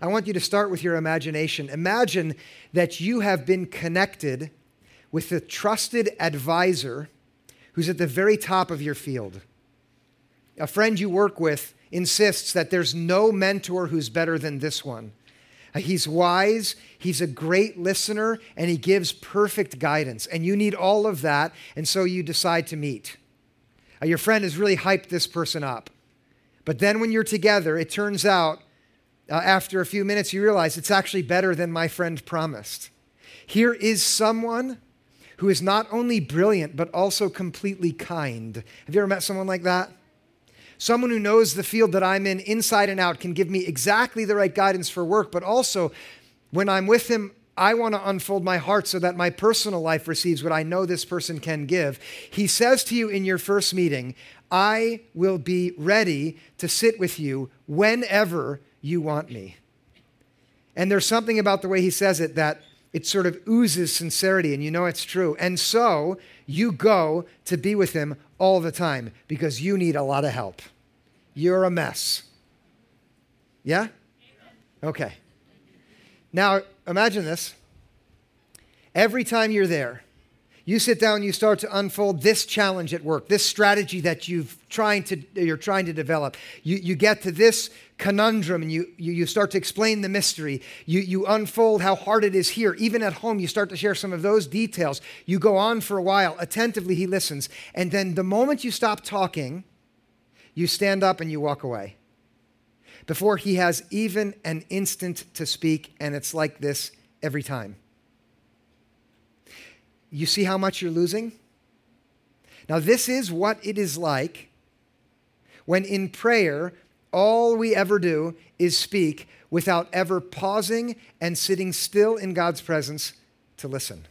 I want you to start with your imagination. Imagine that you have been connected with a trusted advisor who's at the very top of your field. A friend you work with insists that there's no mentor who's better than this one. Uh, he's wise, he's a great listener, and he gives perfect guidance. And you need all of that, and so you decide to meet. Uh, your friend has really hyped this person up. But then when you're together, it turns out uh, after a few minutes, you realize it's actually better than my friend promised. Here is someone who is not only brilliant, but also completely kind. Have you ever met someone like that? Someone who knows the field that I'm in inside and out can give me exactly the right guidance for work, but also when I'm with him, I want to unfold my heart so that my personal life receives what I know this person can give. He says to you in your first meeting, I will be ready to sit with you whenever you want me. And there's something about the way he says it that it sort of oozes sincerity, and you know it's true. And so you go to be with him all the time because you need a lot of help. You're a mess. Yeah? Okay. Now, imagine this. Every time you're there, you sit down, you start to unfold this challenge at work, this strategy that you've trying to, you're trying to develop. You, you get to this conundrum and you, you, you start to explain the mystery. You, you unfold how hard it is here. Even at home, you start to share some of those details. You go on for a while. Attentively, he listens. And then the moment you stop talking, you stand up and you walk away. Before he has even an instant to speak, and it's like this every time. You see how much you're losing? Now, this is what it is like when in prayer, all we ever do is speak without ever pausing and sitting still in God's presence to listen.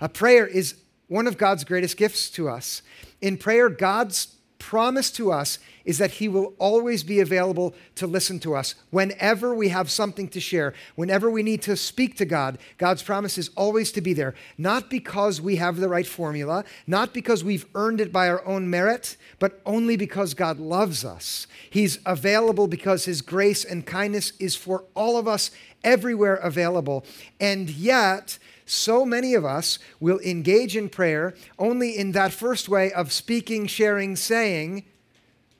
A prayer is one of God's greatest gifts to us. In prayer, God's promise to us is that He will always be available to listen to us. Whenever we have something to share, whenever we need to speak to God, God's promise is always to be there. Not because we have the right formula, not because we've earned it by our own merit, but only because God loves us. He's available because His grace and kindness is for all of us everywhere available. And yet, so many of us will engage in prayer only in that first way of speaking, sharing, saying,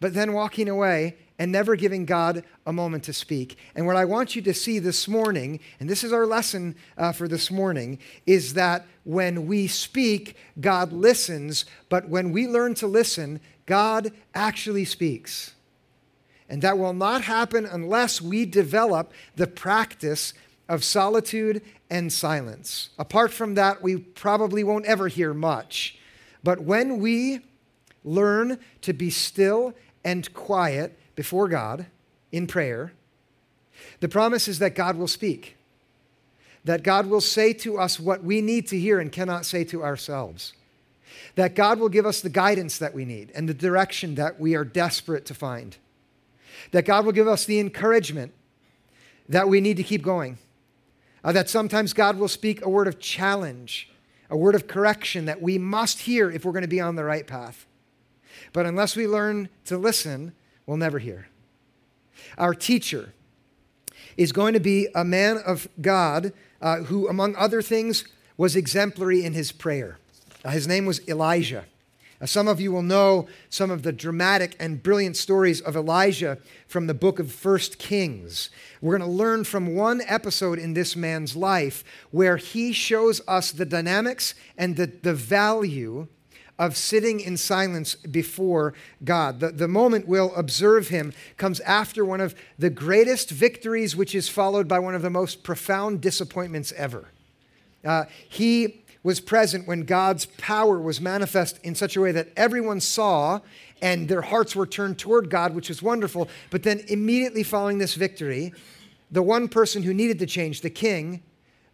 but then walking away and never giving God a moment to speak. And what I want you to see this morning, and this is our lesson uh, for this morning, is that when we speak, God listens, but when we learn to listen, God actually speaks. And that will not happen unless we develop the practice of solitude and silence. Apart from that, we probably won't ever hear much. But when we learn to be still and quiet before God in prayer, the promise is that God will speak, that God will say to us what we need to hear and cannot say to ourselves, that God will give us the guidance that we need and the direction that we are desperate to find, that God will give us the encouragement that we need to keep going uh, that sometimes God will speak a word of challenge, a word of correction that we must hear if we're going to be on the right path. But unless we learn to listen, we'll never hear. Our teacher is going to be a man of God uh, who, among other things, was exemplary in his prayer. Uh, his name was Elijah. Some of you will know some of the dramatic and brilliant stories of Elijah from the book of First Kings. We're going to learn from one episode in this man's life where he shows us the dynamics and the, the value of sitting in silence before God. The, the moment we'll observe him comes after one of the greatest victories, which is followed by one of the most profound disappointments ever. Uh, he was present when God's power was manifest in such a way that everyone saw and their hearts were turned toward God, which was wonderful. But then, immediately following this victory, the one person who needed to change, the king,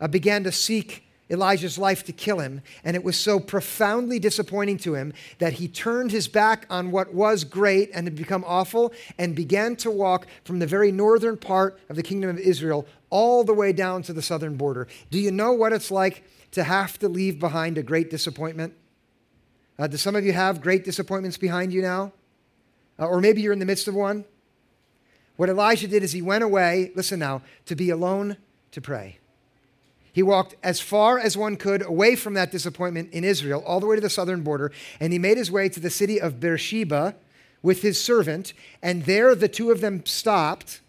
uh, began to seek Elijah's life to kill him. And it was so profoundly disappointing to him that he turned his back on what was great and had become awful and began to walk from the very northern part of the kingdom of Israel all the way down to the southern border. Do you know what it's like to have to leave behind a great disappointment? Uh, do some of you have great disappointments behind you now? Uh, or maybe you're in the midst of one? What Elijah did is he went away, listen now, to be alone to pray. He walked as far as one could away from that disappointment in Israel, all the way to the southern border, and he made his way to the city of Beersheba with his servant, and there the two of them stopped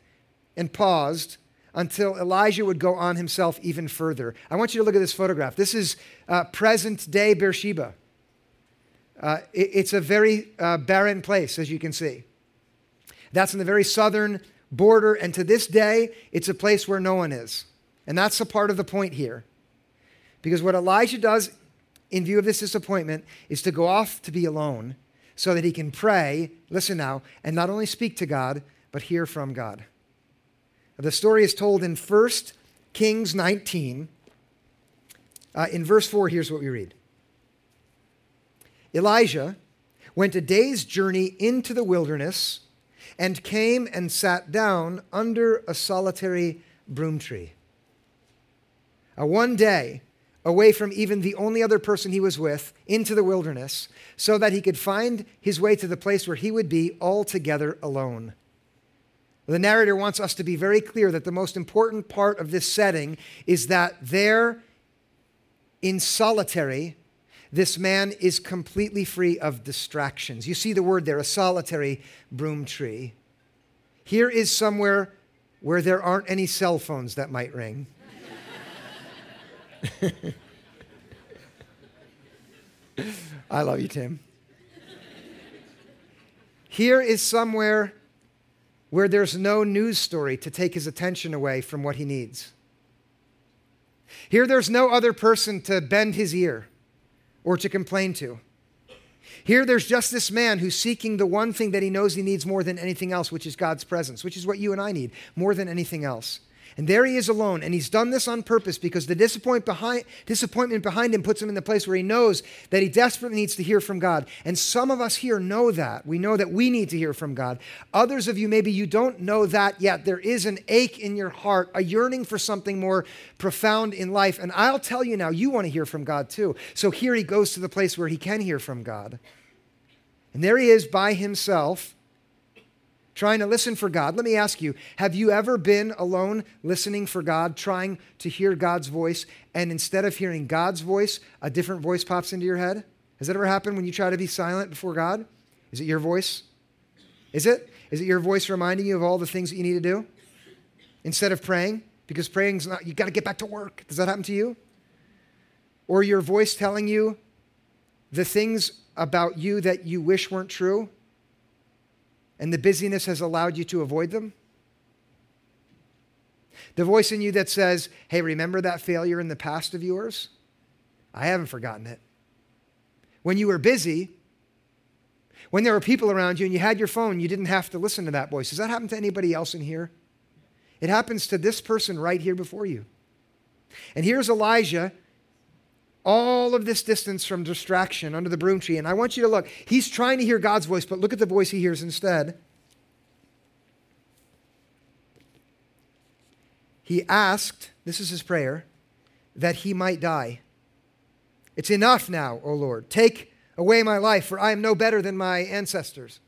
and paused until Elijah would go on himself even further. I want you to look at this photograph. This is uh, present day Beersheba. Uh, it, it's a very uh, barren place, as you can see. That's in the very southern border, and to this day, it's a place where no one is. And that's a part of the point here. Because what Elijah does in view of this disappointment is to go off to be alone so that he can pray, listen now, and not only speak to God, but hear from God. The story is told in 1 Kings 19. Uh, in verse 4, here's what we read Elijah went a day's journey into the wilderness and came and sat down under a solitary broom tree. Uh, one day, away from even the only other person he was with, into the wilderness, so that he could find his way to the place where he would be altogether alone. The narrator wants us to be very clear that the most important part of this setting is that there, in solitary, this man is completely free of distractions. You see the word there, a solitary broom tree. Here is somewhere where there aren't any cell phones that might ring. I love you, Tim. Here is somewhere where there's no news story to take his attention away from what he needs. Here, there's no other person to bend his ear or to complain to. Here, there's just this man who's seeking the one thing that he knows he needs more than anything else, which is God's presence, which is what you and I need more than anything else. And there he is alone. And he's done this on purpose because the disappointment behind, disappointment behind him puts him in the place where he knows that he desperately needs to hear from God. And some of us here know that. We know that we need to hear from God. Others of you, maybe you don't know that yet. There is an ache in your heart, a yearning for something more profound in life. And I'll tell you now, you want to hear from God too. So here he goes to the place where he can hear from God. And there he is by himself trying to listen for God. Let me ask you have you ever been alone listening for God, trying to hear God's voice, and instead of hearing God's voice, a different voice pops into your head? Has that ever happened when you try to be silent before God? Is it your voice? Is it? Is it your voice reminding you of all the things that you need to do instead of praying? Because praying's not, you got to get back to work. Does that happen to you? Or your voice telling you the things about you that you wish weren't true? And the busyness has allowed you to avoid them? The voice in you that says, hey, remember that failure in the past of yours? I haven't forgotten it. When you were busy, when there were people around you and you had your phone, you didn't have to listen to that voice. Does that happen to anybody else in here? It happens to this person right here before you. And here's Elijah all of this distance from distraction under the broom tree. And I want you to look. He's trying to hear God's voice, but look at the voice he hears instead. He asked, this is his prayer, that he might die. It's enough now, O Lord. Take away my life, for I am no better than my ancestors.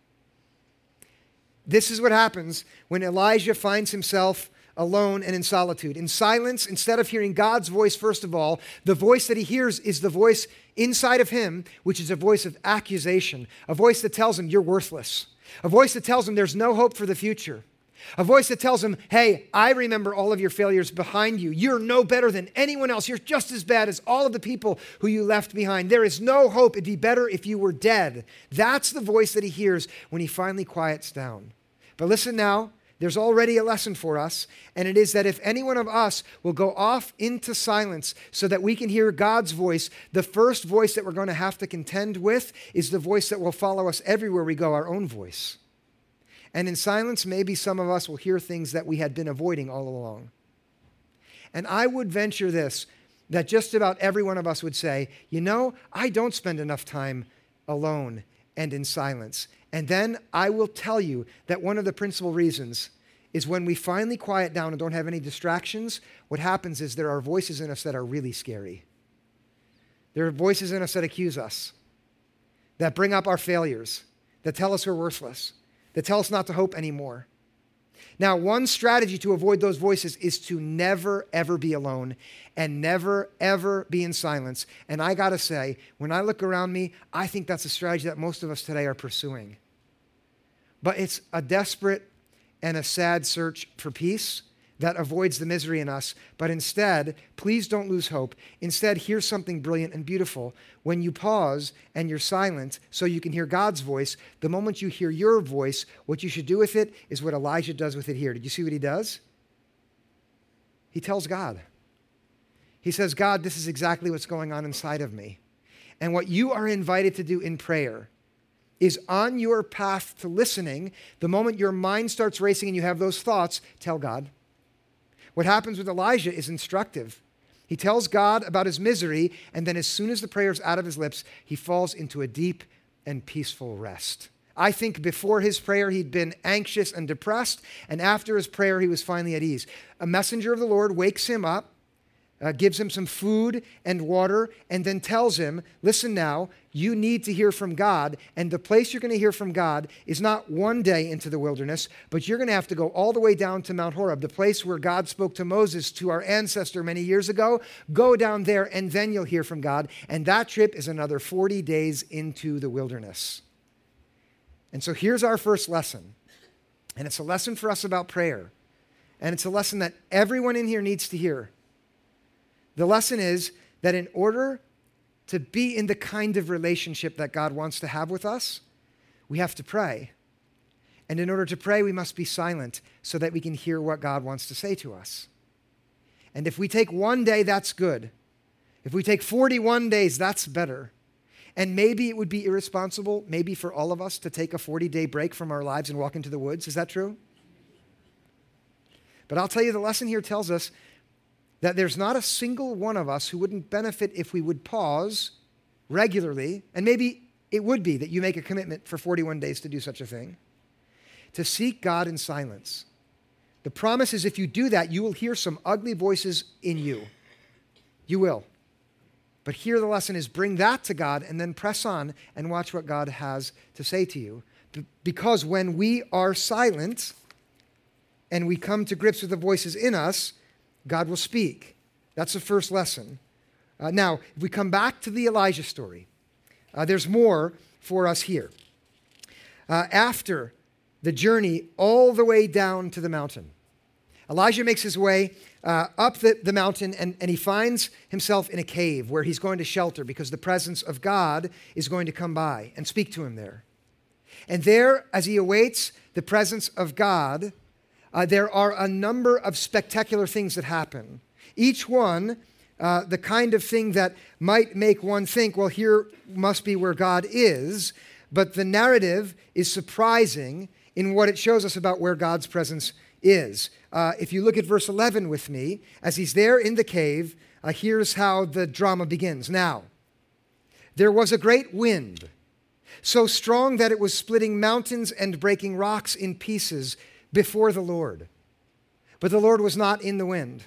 This is what happens when Elijah finds himself alone and in solitude. In silence, instead of hearing God's voice, first of all, the voice that he hears is the voice inside of him, which is a voice of accusation, a voice that tells him, You're worthless, a voice that tells him there's no hope for the future. A voice that tells him, Hey, I remember all of your failures behind you. You're no better than anyone else. You're just as bad as all of the people who you left behind. There is no hope. It'd be better if you were dead. That's the voice that he hears when he finally quiets down. But listen now there's already a lesson for us, and it is that if any one of us will go off into silence so that we can hear God's voice, the first voice that we're going to have to contend with is the voice that will follow us everywhere we go, our own voice. And in silence, maybe some of us will hear things that we had been avoiding all along. And I would venture this that just about every one of us would say, you know, I don't spend enough time alone and in silence. And then I will tell you that one of the principal reasons is when we finally quiet down and don't have any distractions, what happens is there are voices in us that are really scary. There are voices in us that accuse us, that bring up our failures, that tell us we're worthless, that tell us not to hope anymore. Now, one strategy to avoid those voices is to never, ever be alone and never, ever be in silence. And I got to say, when I look around me, I think that's a strategy that most of us today are pursuing. But it's a desperate and a sad search for peace that avoids the misery in us. But instead, please don't lose hope. Instead, hear something brilliant and beautiful. When you pause and you're silent so you can hear God's voice, the moment you hear your voice, what you should do with it is what Elijah does with it here. Did you see what he does? He tells God. He says, God, this is exactly what's going on inside of me. And what you are invited to do in prayer is on your path to listening, the moment your mind starts racing and you have those thoughts, tell God. What happens with Elijah is instructive. He tells God about his misery, and then as soon as the prayer is out of his lips, he falls into a deep and peaceful rest. I think before his prayer, he'd been anxious and depressed, and after his prayer, he was finally at ease. A messenger of the Lord wakes him up uh, gives him some food and water, and then tells him, Listen now, you need to hear from God. And the place you're going to hear from God is not one day into the wilderness, but you're going to have to go all the way down to Mount Horeb, the place where God spoke to Moses, to our ancestor many years ago. Go down there, and then you'll hear from God. And that trip is another 40 days into the wilderness. And so here's our first lesson. And it's a lesson for us about prayer. And it's a lesson that everyone in here needs to hear. The lesson is that in order to be in the kind of relationship that God wants to have with us, we have to pray. And in order to pray, we must be silent so that we can hear what God wants to say to us. And if we take one day, that's good. If we take 41 days, that's better. And maybe it would be irresponsible, maybe for all of us, to take a 40 day break from our lives and walk into the woods. Is that true? But I'll tell you, the lesson here tells us that there's not a single one of us who wouldn't benefit if we would pause regularly, and maybe it would be that you make a commitment for 41 days to do such a thing, to seek God in silence. The promise is if you do that, you will hear some ugly voices in you. You will. But here the lesson is bring that to God and then press on and watch what God has to say to you. Because when we are silent and we come to grips with the voices in us, God will speak. That's the first lesson. Uh, now, if we come back to the Elijah story, uh, there's more for us here. Uh, after the journey all the way down to the mountain, Elijah makes his way uh, up the, the mountain and, and he finds himself in a cave where he's going to shelter because the presence of God is going to come by and speak to him there. And there, as he awaits the presence of God, uh, there are a number of spectacular things that happen. Each one, uh, the kind of thing that might make one think, well, here must be where God is. But the narrative is surprising in what it shows us about where God's presence is. Uh, if you look at verse 11 with me, as he's there in the cave, uh, here's how the drama begins. Now, there was a great wind, so strong that it was splitting mountains and breaking rocks in pieces before the Lord. But the Lord was not in the wind.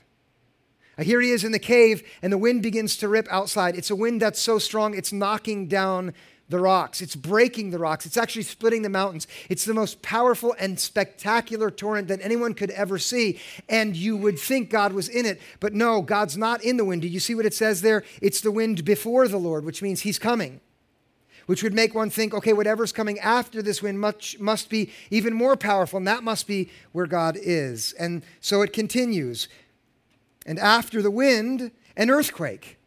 Uh, here he is in the cave, and the wind begins to rip outside. It's a wind that's so strong, it's knocking down the rocks. It's breaking the rocks. It's actually splitting the mountains. It's the most powerful and spectacular torrent that anyone could ever see. And you would think God was in it, but no, God's not in the wind. Do you see what it says there? It's the wind before the Lord, which means he's coming which would make one think, okay, whatever's coming after this wind much, must be even more powerful, and that must be where God is. And so it continues. And after the wind, an earthquake.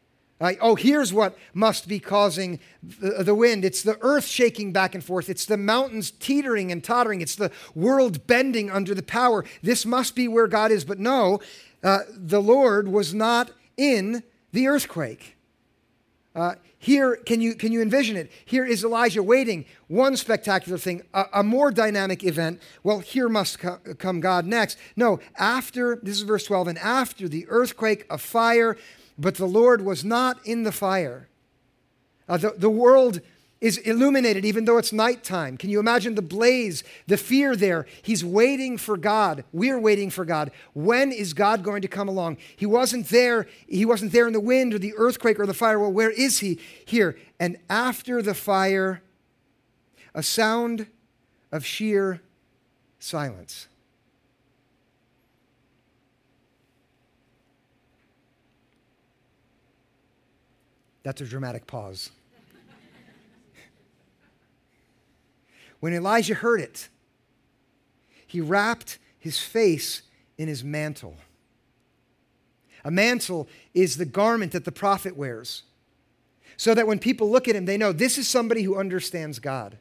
Uh, oh, here's what must be causing the, the, wind it's the earth shaking back and forth, it's the mountains teetering and tottering, it's the world bending under the power. This must be where God is. But no, uh, the Lord was not in the earthquake. Uh, here, can you, can you envision it? Here is Elijah waiting. One spectacular thing, a, a more dynamic event. Well, here must co- come God next. No, after, this is verse 12, and after the earthquake, a fire, but the Lord was not in the fire. Uh, the, the world is illuminated even though it's nighttime. Can you imagine the blaze, the fear there? He's waiting for God. We're waiting for God. When is God going to come along? He wasn't there. He wasn't there in the wind or the earthquake or the fire. Well, where is he? Here. And after the fire, a sound of sheer silence. That's a dramatic pause. When Elijah heard it, he wrapped his face in his mantle. A mantle is the garment that the prophet wears, so that when people look at him, they know this is somebody who understands God.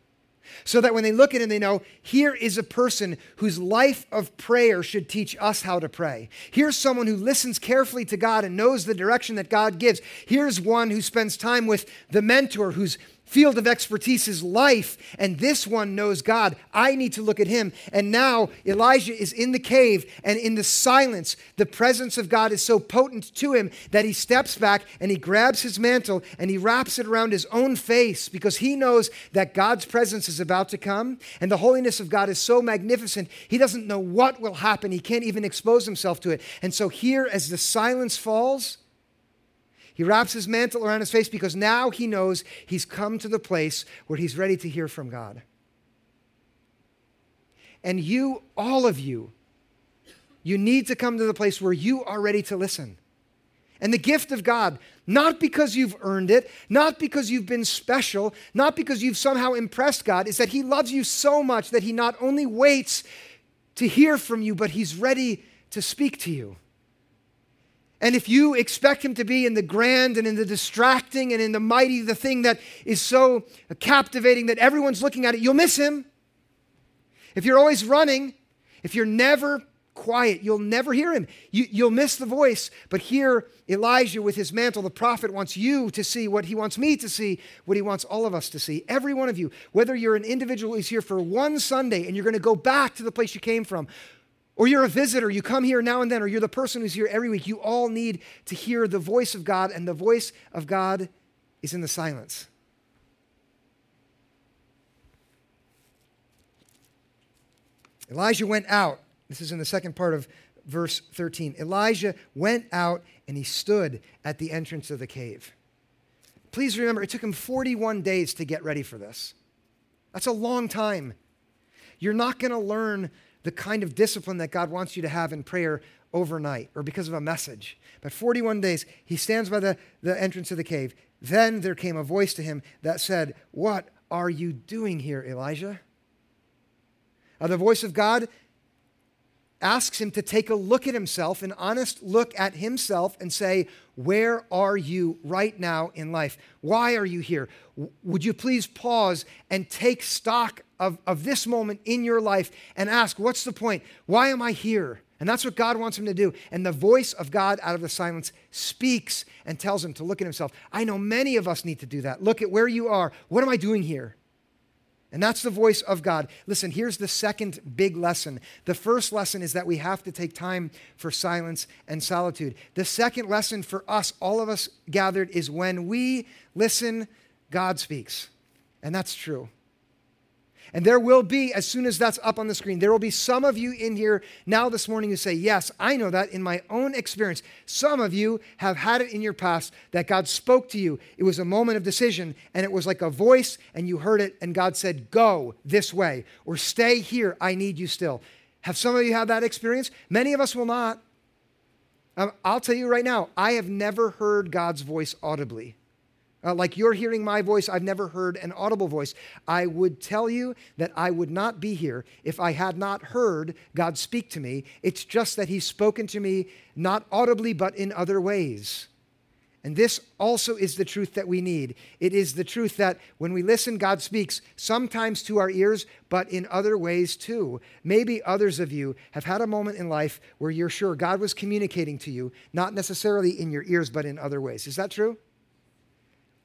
So that when they look at him, they know here is a person whose life of prayer should teach us how to pray. Here's someone who listens carefully to God and knows the direction that God gives. Here's one who spends time with the mentor who's field of expertise is life, and this one knows God. I need to look at him. And now Elijah is in the cave, and in the silence, the presence of God is so potent to him that he steps back and he grabs his mantle and he wraps it around his own face because he knows that God's presence is about to come, and the holiness of God is so magnificent, he doesn't know what will happen. He can't even expose himself to it. And so, here, as the silence falls, he wraps his mantle around his face because now he knows he's come to the place where he's ready to hear from God. And you, all of you, you need to come to the place where you are ready to listen. And the gift of God, not because you've earned it, not because you've been special, not because you've somehow impressed God, is that He loves you so much that He not only waits to hear from you, but He's ready to speak to you. And if you expect him to be in the grand and in the distracting and in the mighty, the thing that is so captivating that everyone's looking at it, you'll miss him. If you're always running, if you're never quiet, you'll never hear him. You, will miss the voice. But here, Elijah with his mantle, the prophet wants you to see what he wants me to see, what he wants all of us to see. Every one of you, whether you're an individual who's here for one Sunday and you're going to go back to the place you came from, or you're a visitor, you come here now and then, or you're the person who's here every week, you all need to hear the voice of God, and the voice of God is in the silence. Elijah went out. This is in the second part of verse 13. Elijah went out and he stood at the entrance of the cave. Please remember, it took him 41 days to get ready for this. That's a long time. You're not going to learn the kind of discipline that God wants you to have in prayer overnight or because of a message. But 41 days, he stands by the, the entrance of the cave. Then there came a voice to him that said, What are you doing here, Elijah? Uh, the voice of God asks him to take a look at himself, an honest look at himself, and say, Where are you right now in life? Why are you here? Would you please pause and take stock of, of this moment in your life and ask, What's the point? Why am I here? And that's what God wants him to do. And the voice of God out of the silence speaks and tells him to look at himself. I know many of us need to do that. Look at where you are. What am I doing here? And that's the voice of God. Listen, here's the second big lesson. The first lesson is that we have to take time for silence and solitude. The second lesson for us, all of us gathered, is when we listen, God speaks. And that's true. And there will be, as soon as that's up on the screen, there will be some of you in here now this morning who say, Yes, I know that in my own experience. Some of you have had it in your past that God spoke to you. It was a moment of decision, and it was like a voice, and you heard it, and God said, Go this way, or stay here. I need you still. Have some of you had that experience? Many of us will not. Um, I'll tell you right now, I have never heard God's voice audibly. Uh, like you're hearing my voice, I've never heard an audible voice. I would tell you that I would not be here if I had not heard God speak to me. It's just that He's spoken to me not audibly, but in other ways. And this also is the truth that we need. It is the truth that when we listen, God speaks, sometimes to our ears, but in other ways too. Maybe others of you have had a moment in life where you're sure God was communicating to you, not necessarily in your ears, but in other ways. Is that true?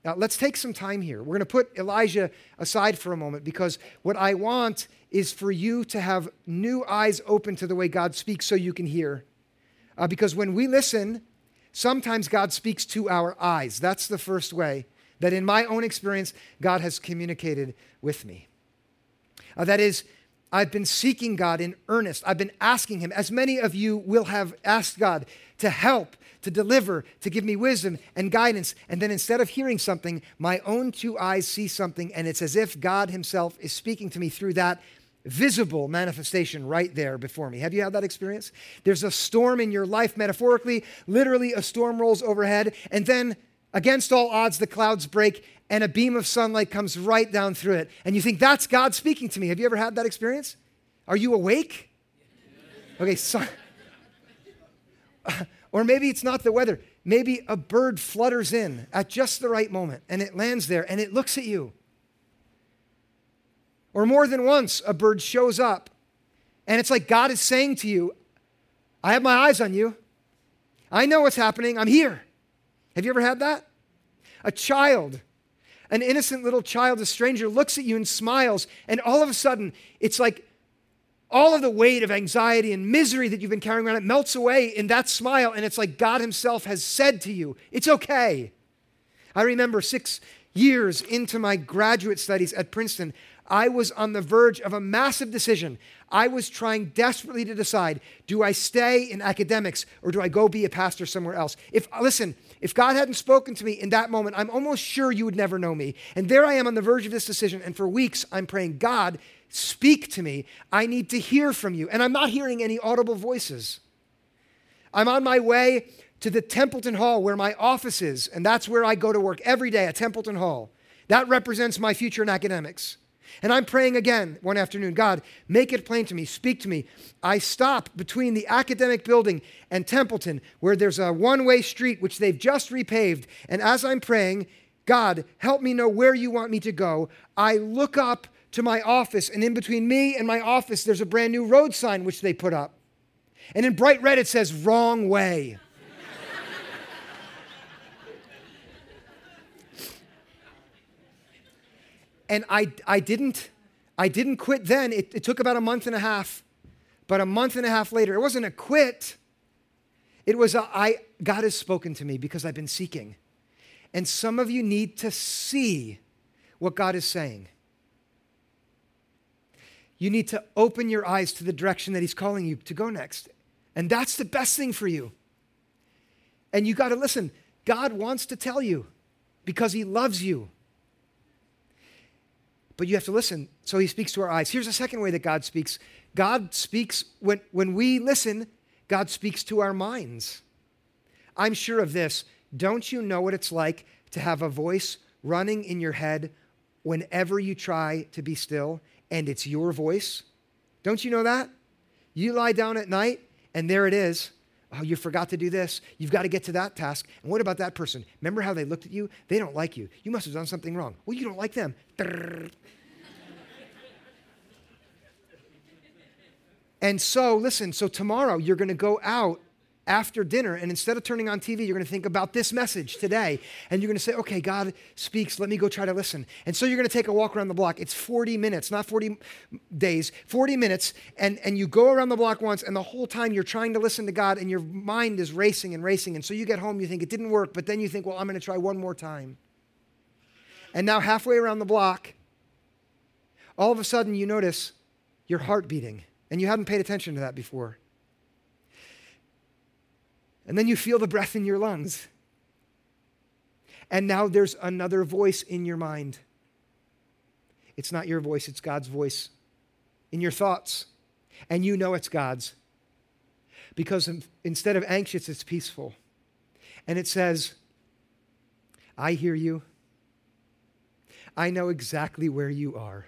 Now, let's take some time here. We're going to put Elijah aside for a moment because what I want is for you to have new eyes open to the way God speaks so you can hear. Uh, because when we listen, sometimes God speaks to our eyes. That's the first way that, in my own experience, God has communicated with me. Uh, that is, I've been seeking God in earnest. I've been asking Him, as many of you will have asked God to help to deliver, to give me wisdom and guidance. And then instead of hearing something, my own two eyes see something, and it's as if God Himself is speaking to me through that visible manifestation right there before me. Have you had that experience? There's a storm in your life, metaphorically, literally, a storm rolls overhead, and then Against all odds, the clouds break and a beam of sunlight comes right down through it. And you think, that's God speaking to me. Have you ever had that experience? Are you awake? Okay, so, or maybe it's not the weather. Maybe a bird flutters in at just the right moment and it lands there and it looks at you. Or more than once, a bird shows up and it's like God is saying to you, I have my eyes on you. I know what's happening. I'm here. Have you ever had that? A child, an innocent little child, a stranger, looks at you and smiles, and all of a sudden, it's like all of the weight of anxiety and misery that you've been carrying around, it melts away in that smile, and it's like God Himself has said to you, It's okay. I remember six years into my graduate studies at Princeton, I was on the verge of a massive decision. I was trying desperately to decide do I stay in academics or do I go be a pastor somewhere else? If, listen, if God hadn't spoken to me in that moment, I'm almost sure you would never know me. And there I am on the verge of this decision. And for weeks, I'm praying, God, speak to me. I need to hear from you. And I'm not hearing any audible voices. I'm on my way to the Templeton Hall where my office is, and that's where I go to work every day at Templeton Hall. That represents my future in academics. And I'm praying again one afternoon God, make it plain to me, speak to me. I stop between the academic building and Templeton, where there's a one way street which they've just repaved. And as I'm praying, God, help me know where you want me to go. I look up to my office, and in between me and my office, there's a brand new road sign which they put up. And in bright red, it says, wrong way. and I, I didn't I didn't quit then. It, it took about a month and a half, but a month and a half later, it wasn't a quit. It was a, I God has spoken to me because I've been seeking. And some of you need to see what God is saying. You need to open your eyes to the direction that He's calling you to go next. And that's the best thing for you. And you got to listen. God wants to tell you because He loves you but you have to listen. So he speaks to our eyes. Here's a second way that God speaks God speaks, when, when we listen, God speaks to our minds. I'm sure of this. Don't you know what it's like to have a voice running in your head whenever you try to be still and it's your voice? Don't you know that? You lie down at night and there it is. Oh, you forgot to do this. You've got to get to that task. And what about that person? Remember how they looked at you? They don't like you. You must have done something wrong. Well, you don't like them. and so, listen, so tomorrow you're going to go out after dinner, and instead of turning on TV, you're going to think about this message today. And you're going to say, okay, God speaks. Let me go try to listen. And so you're going to take a walk around the block. It's 40 minutes, not 40 days, 40 minutes. And, and you go around the block once, and the whole time you're trying to listen to God, and your mind is racing and racing. And so you get home, you think it didn't work, but then you think, well, I'm going to try one more time. And now, halfway around the block, all of a sudden you notice your heart beating, and you hadn't paid attention to that before. And then you feel the breath in your lungs. And now there's another voice in your mind. It's not your voice, it's God's voice in your thoughts. And you know it's God's. Because instead of anxious, it's peaceful. And it says, I hear you. I know exactly where you are.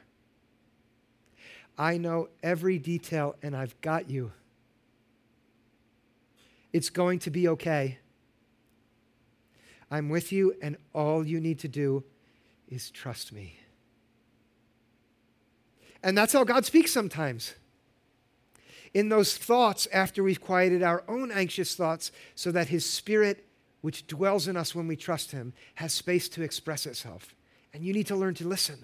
I know every detail, and I've got you. It's going to be okay. I'm with you, and all you need to do is trust me. And that's how God speaks sometimes. In those thoughts, after we've quieted our own anxious thoughts, so that His Spirit, which dwells in us when we trust Him, has space to express itself. And you need to learn to listen.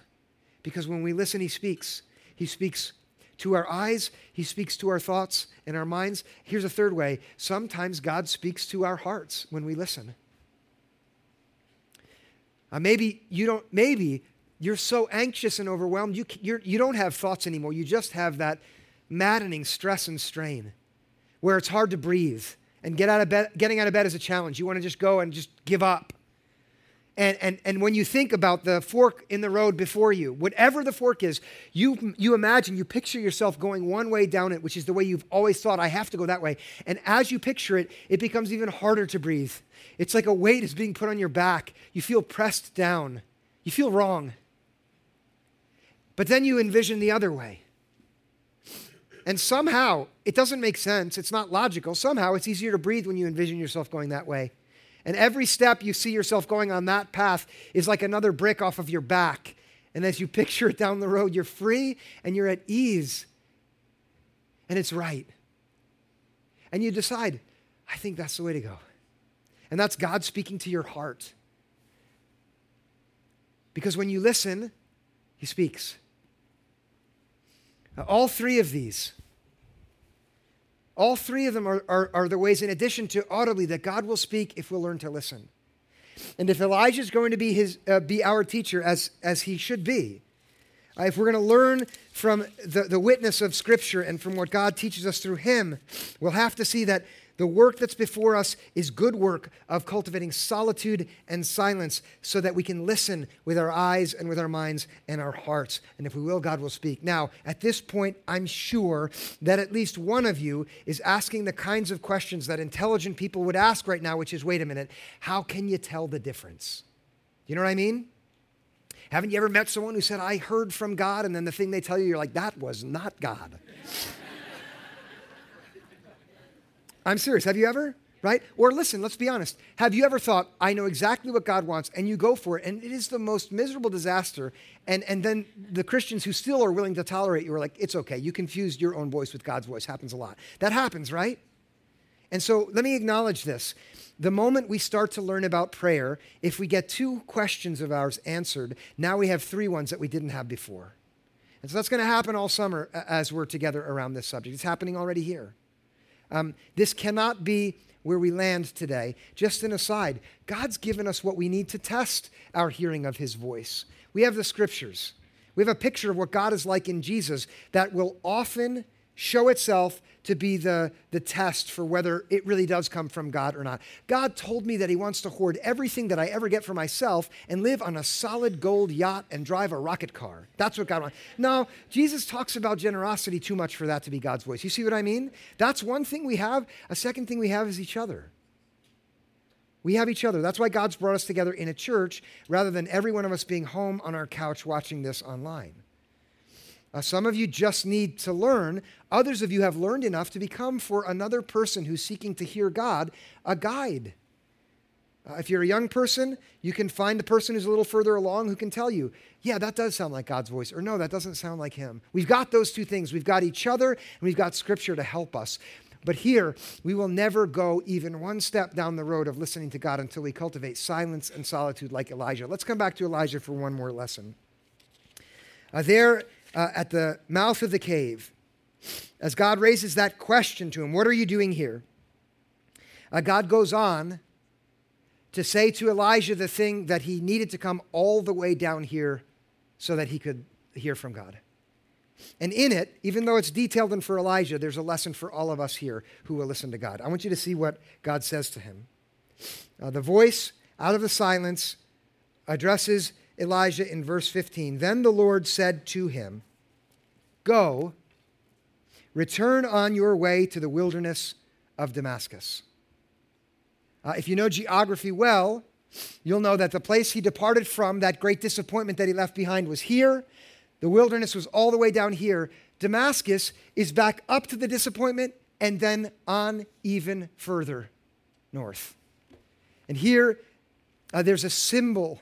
Because when we listen, He speaks. He speaks to our eyes, He speaks to our thoughts and our minds. Here's a third way sometimes God speaks to our hearts when we listen. Uh, maybe you don't, maybe you're so anxious and overwhelmed, you, you're, you don't have thoughts anymore. You just have that maddening stress and strain where it's hard to breathe and get out of bed, getting out of bed is a challenge. You want to just go and just give up. And, and, and when you think about the fork in the road before you, whatever the fork is, you, you imagine, you picture yourself going one way down it, which is the way you've always thought, I have to go that way. And as you picture it, it becomes even harder to breathe. It's like a weight is being put on your back. You feel pressed down. You feel wrong. But then you envision the other way. And somehow, it doesn't make sense. It's not logical. Somehow, it's easier to breathe when you envision yourself going that way. And every step you see yourself going on that path is like another brick off of your back. And as you picture it down the road, you're free and you're at ease. And it's right. And you decide, I think that's the way to go. And that's God speaking to your heart. Because when you listen, He speaks. All three of these all three of them are, are, are, the ways, in addition to audibly, that God will speak if we'll learn to listen. And if Elijah is going to be, his, uh, be our teacher, as, as he should be, uh, if we're going to learn from the, the witness of Scripture and from what God teaches us through him, we'll have to see that the work that's before us is good work of cultivating solitude and silence so that we can listen with our eyes and with our minds and our hearts. And if we will, God will speak. Now, at this point, I'm sure that at least one of you is asking the kinds of questions that intelligent people would ask right now, which is wait a minute, how can you tell the difference? You know what I mean? Haven't you ever met someone who said, I heard from God, and then the thing they tell you, you're like, that was not God? I'm serious. Have you ever? Right? Or listen, let's be honest. Have you ever thought, I know exactly what God wants, and you go for it, and it is the most miserable disaster, and, and then the Christians who still are willing to tolerate you are like, it's okay. You confused your own voice with God's voice. Happens a lot. That happens, right? And so let me acknowledge this. The moment we start to learn about prayer, if we get two questions of ours answered, now we have three ones that we didn't have before. And so that's going to happen all summer as we're together around this subject. It's happening already here. Um, this cannot be where we land today. Just an aside, God's given us what we need to test our hearing of his voice. We have the scriptures. We have a picture of what God is like in Jesus that will often show itself to be the, the test for whether it really does come from God or not. God told me that He wants to hoard everything that I ever get for myself and live on a solid gold yacht and drive a rocket car. That's what God wants. Now, Jesus talks about generosity too much for that to be God's voice. You see what I mean? That's one thing we have. A second thing we have is each other. We have each other. That's why God's brought us together in a church rather than every one of us being home on our couch watching this online. Uh, some of you just need to learn. Others of you have learned enough to become, for another person who's seeking to hear God, a guide. Uh, if you're a young person, you can find a person who's a little further along who can tell you, yeah, that does sound like God's voice, or no, that doesn't sound like Him. We've got those two things. We've got each other, and we've got Scripture to help us. But here, we will never go even one step down the road of listening to God until we cultivate silence and solitude like Elijah. Let's come back to Elijah for one more lesson. Uh, there uh, at the mouth of the cave, as God raises that question to him, What are you doing here? Uh, God goes on to say to Elijah the thing that he needed to come all the way down here so that he could hear from God. And in it, even though it's detailed and for Elijah, there's a lesson for all of us here who will listen to God. I want you to see what God says to him. Uh, the voice out of the silence addresses Elijah in verse 15. Then the Lord said to him, Go, return on your way to the wilderness of Damascus. Uh, if you know geography well, you'll know that the place he departed from, that great disappointment that he left behind, was here. The wilderness was all the way down here. Damascus is back up to the disappointment and then on even further north. And here, uh, there's a symbol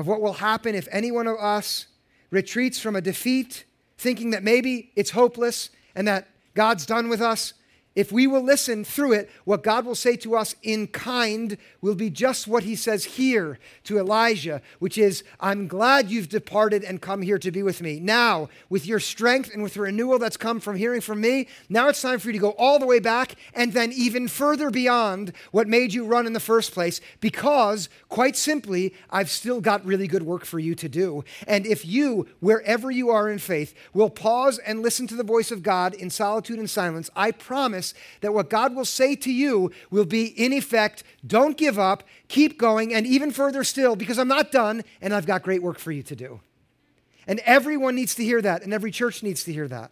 of what will happen if any one of us retreats from a defeat, thinking that maybe it's hopeless and that God's done with us, if we will listen through it, what God will say to us in kind will be just what he says here to Elijah, which is, I'm glad you've departed and come here to be with me. Now, with your strength and with the renewal that's come from hearing from me, now it's time for you to go all the way back and then even further beyond what made you run in the first place, because, quite simply, I've still got really good work for you to do. And if you, wherever you are in faith, will pause and listen to the voice of God in solitude and silence, I promise that what God will say to you will be, in effect, don't give up, keep going, and even further still, because I'm not done and I've got great work for you to do. And everyone needs to hear that, and every church needs to hear that.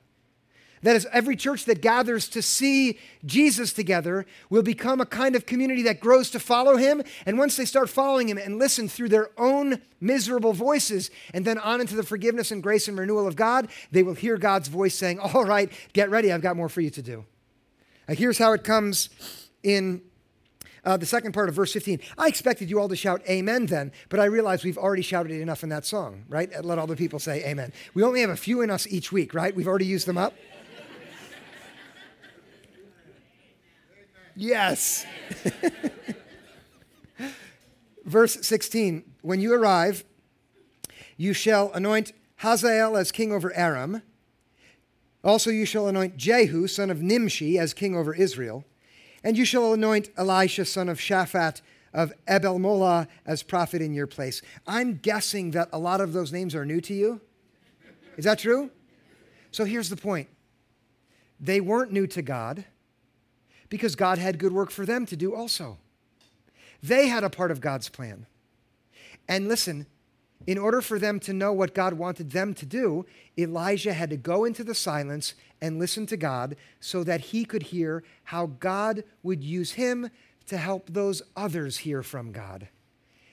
That is, every church that gathers to see Jesus together will become a kind of community that grows to follow him. And once they start following him and listen through their own miserable voices and then on into the forgiveness and grace and renewal of God, they will hear God's voice saying, All right, get ready, I've got more for you to do. Now, here's how it comes in uh, the second part of verse 15. I expected you all to shout amen then, but I realize we've already shouted it enough in that song, right? Let all the people say amen. We only have a few in us each week, right? We've already used them up. Yes. Verse 16 When you arrive, you shall anoint Hazael as king over Aram. Also, you shall anoint Jehu, son of Nimshi, as king over Israel. And you shall anoint Elisha, son of Shaphat of Abel Meholah, as prophet in your place. I'm guessing that a lot of those names are new to you. Is that true? So here's the point they weren't new to God because God had good work for them to do also. They had a part of God's plan. And listen, in order for them to know what God wanted them to do, Elijah had to go into the silence and listen to God so that he could hear how God would use him to help those others hear from God.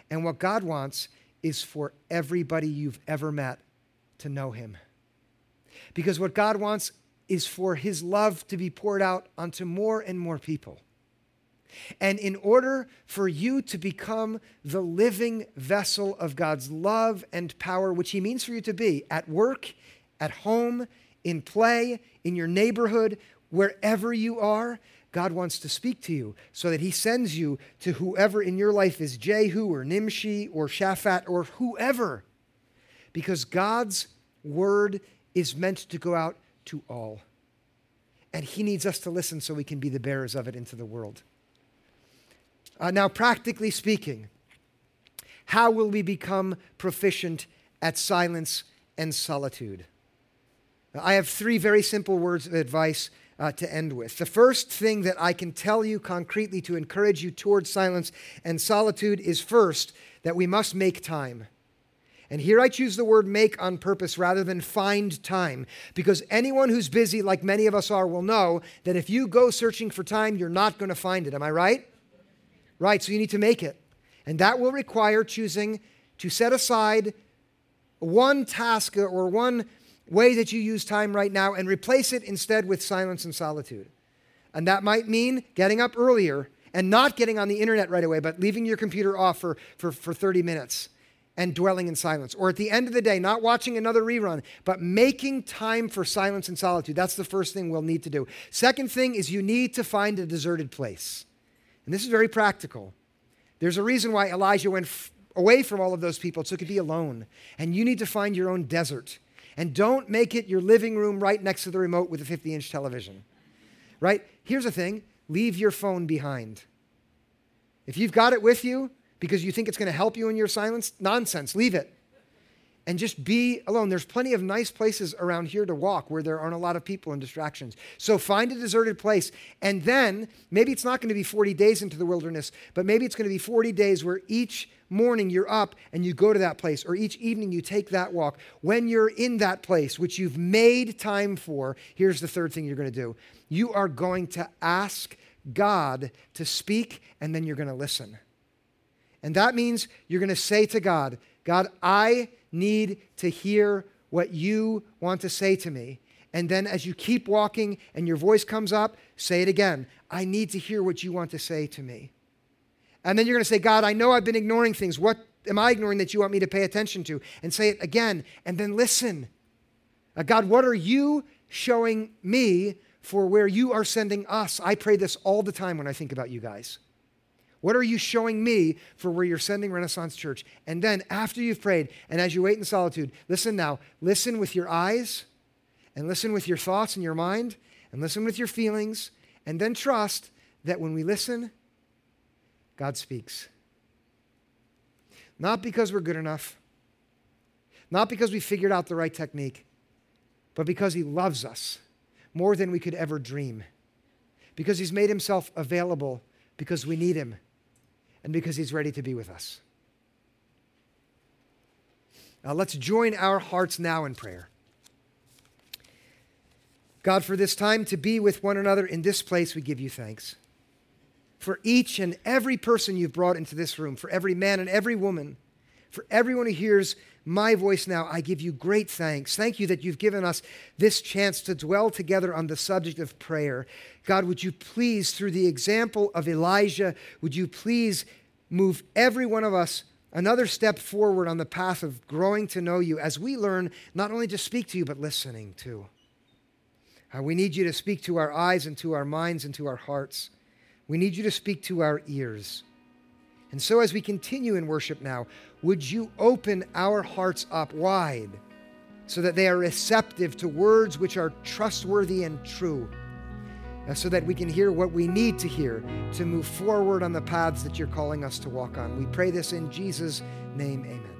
And what God wants is for everybody you've ever met to know him. Because what God wants is for his love to be poured out onto more and more people. And in order for you to become the living vessel of God's love and power, which He means for you to be at work, at home, in play, in your neighborhood, wherever you are, God wants to speak to you so that He sends you to whoever in your life is Jehu or Nimshi or Shaphat or whoever. Because God's word is meant to go out to all. And He needs us to listen so we can be the bearers of it into the world. Uh, now, practically speaking, how will we become proficient at silence and solitude? I have three very simple words of advice uh, to end with. The first thing that I can tell you concretely to encourage you towards silence and solitude is first that we must make time. And here I choose the word make on purpose rather than find time, because anyone who's busy, like many of us are, will know that if you go searching for time, you're not going to find it. Am I right? Right, so you need to make it. And that will require choosing to set aside one task or one way that you use time right now and replace it instead with silence and solitude. And that might mean getting up earlier and not getting on the internet right away, but leaving your computer off for, for, for 30 minutes and dwelling in silence. Or at the end of the day, not watching another rerun, but making time for silence and solitude. That's the first thing we'll need to do. Second thing is you need to find a deserted place. And this is very practical. There's a reason why Elijah went f- away from all of those people so he could be alone. And you need to find your own desert. And don't make it your living room right next to the remote with a 50 inch television. Right? Here's the thing leave your phone behind. If you've got it with you, because you think it's going to help you in your silence? Nonsense. Leave it. And just be alone. There's plenty of nice places around here to walk where there aren't a lot of people and distractions. So find a deserted place. And then maybe it's not going to be 40 days into the wilderness, but maybe it's going to be 40 days where each morning you're up and you go to that place, or each evening you take that walk. When you're in that place, which you've made time for, here's the third thing you're going to do you are going to ask God to speak, and then you're going to listen. And that means you're going to say to God, God, I need to hear what you want to say to me. And then as you keep walking and your voice comes up, say it again. I need to hear what you want to say to me. And then you're going to say, God, I know I've been ignoring things. What am I ignoring that you want me to pay attention to? And say it again. And then listen. Uh, God, what are you showing me for where you are sending us? I pray this all the time when I think about you guys. What are you showing me for where you're sending Renaissance Church? And then after you've prayed and as you wait in solitude, listen now. Listen with your eyes and listen with your thoughts and your mind and listen with your feelings and then trust that when we listen, God speaks. Not because we're good enough, not because we figured out the right technique, but because He loves us more than we could ever dream because he's made himself available because we need him and because he's ready to be with us. Now let's join our hearts now in prayer. God, for this time to be with one another in this place, we give you thanks. For each and every person you've brought into this room, for every man and every woman, for everyone who hears my voice now, I give you great thanks. Thank you that you've given us this chance to dwell together on the subject of prayer. God, would you please, through the example of Elijah, would you please move every one of us another step forward on the path of growing to know you as we learn not only to speak to you, but listening too. Uh, we need you to speak to our eyes and to our minds and to our hearts. We need you to speak to our ears. And so, as we continue in worship now, would you open our hearts up wide so that they are receptive to words which are trustworthy and true, uh, so that we can hear what we need to hear to move forward on the paths that you're calling us to walk on? We pray this in Jesus' name, amen.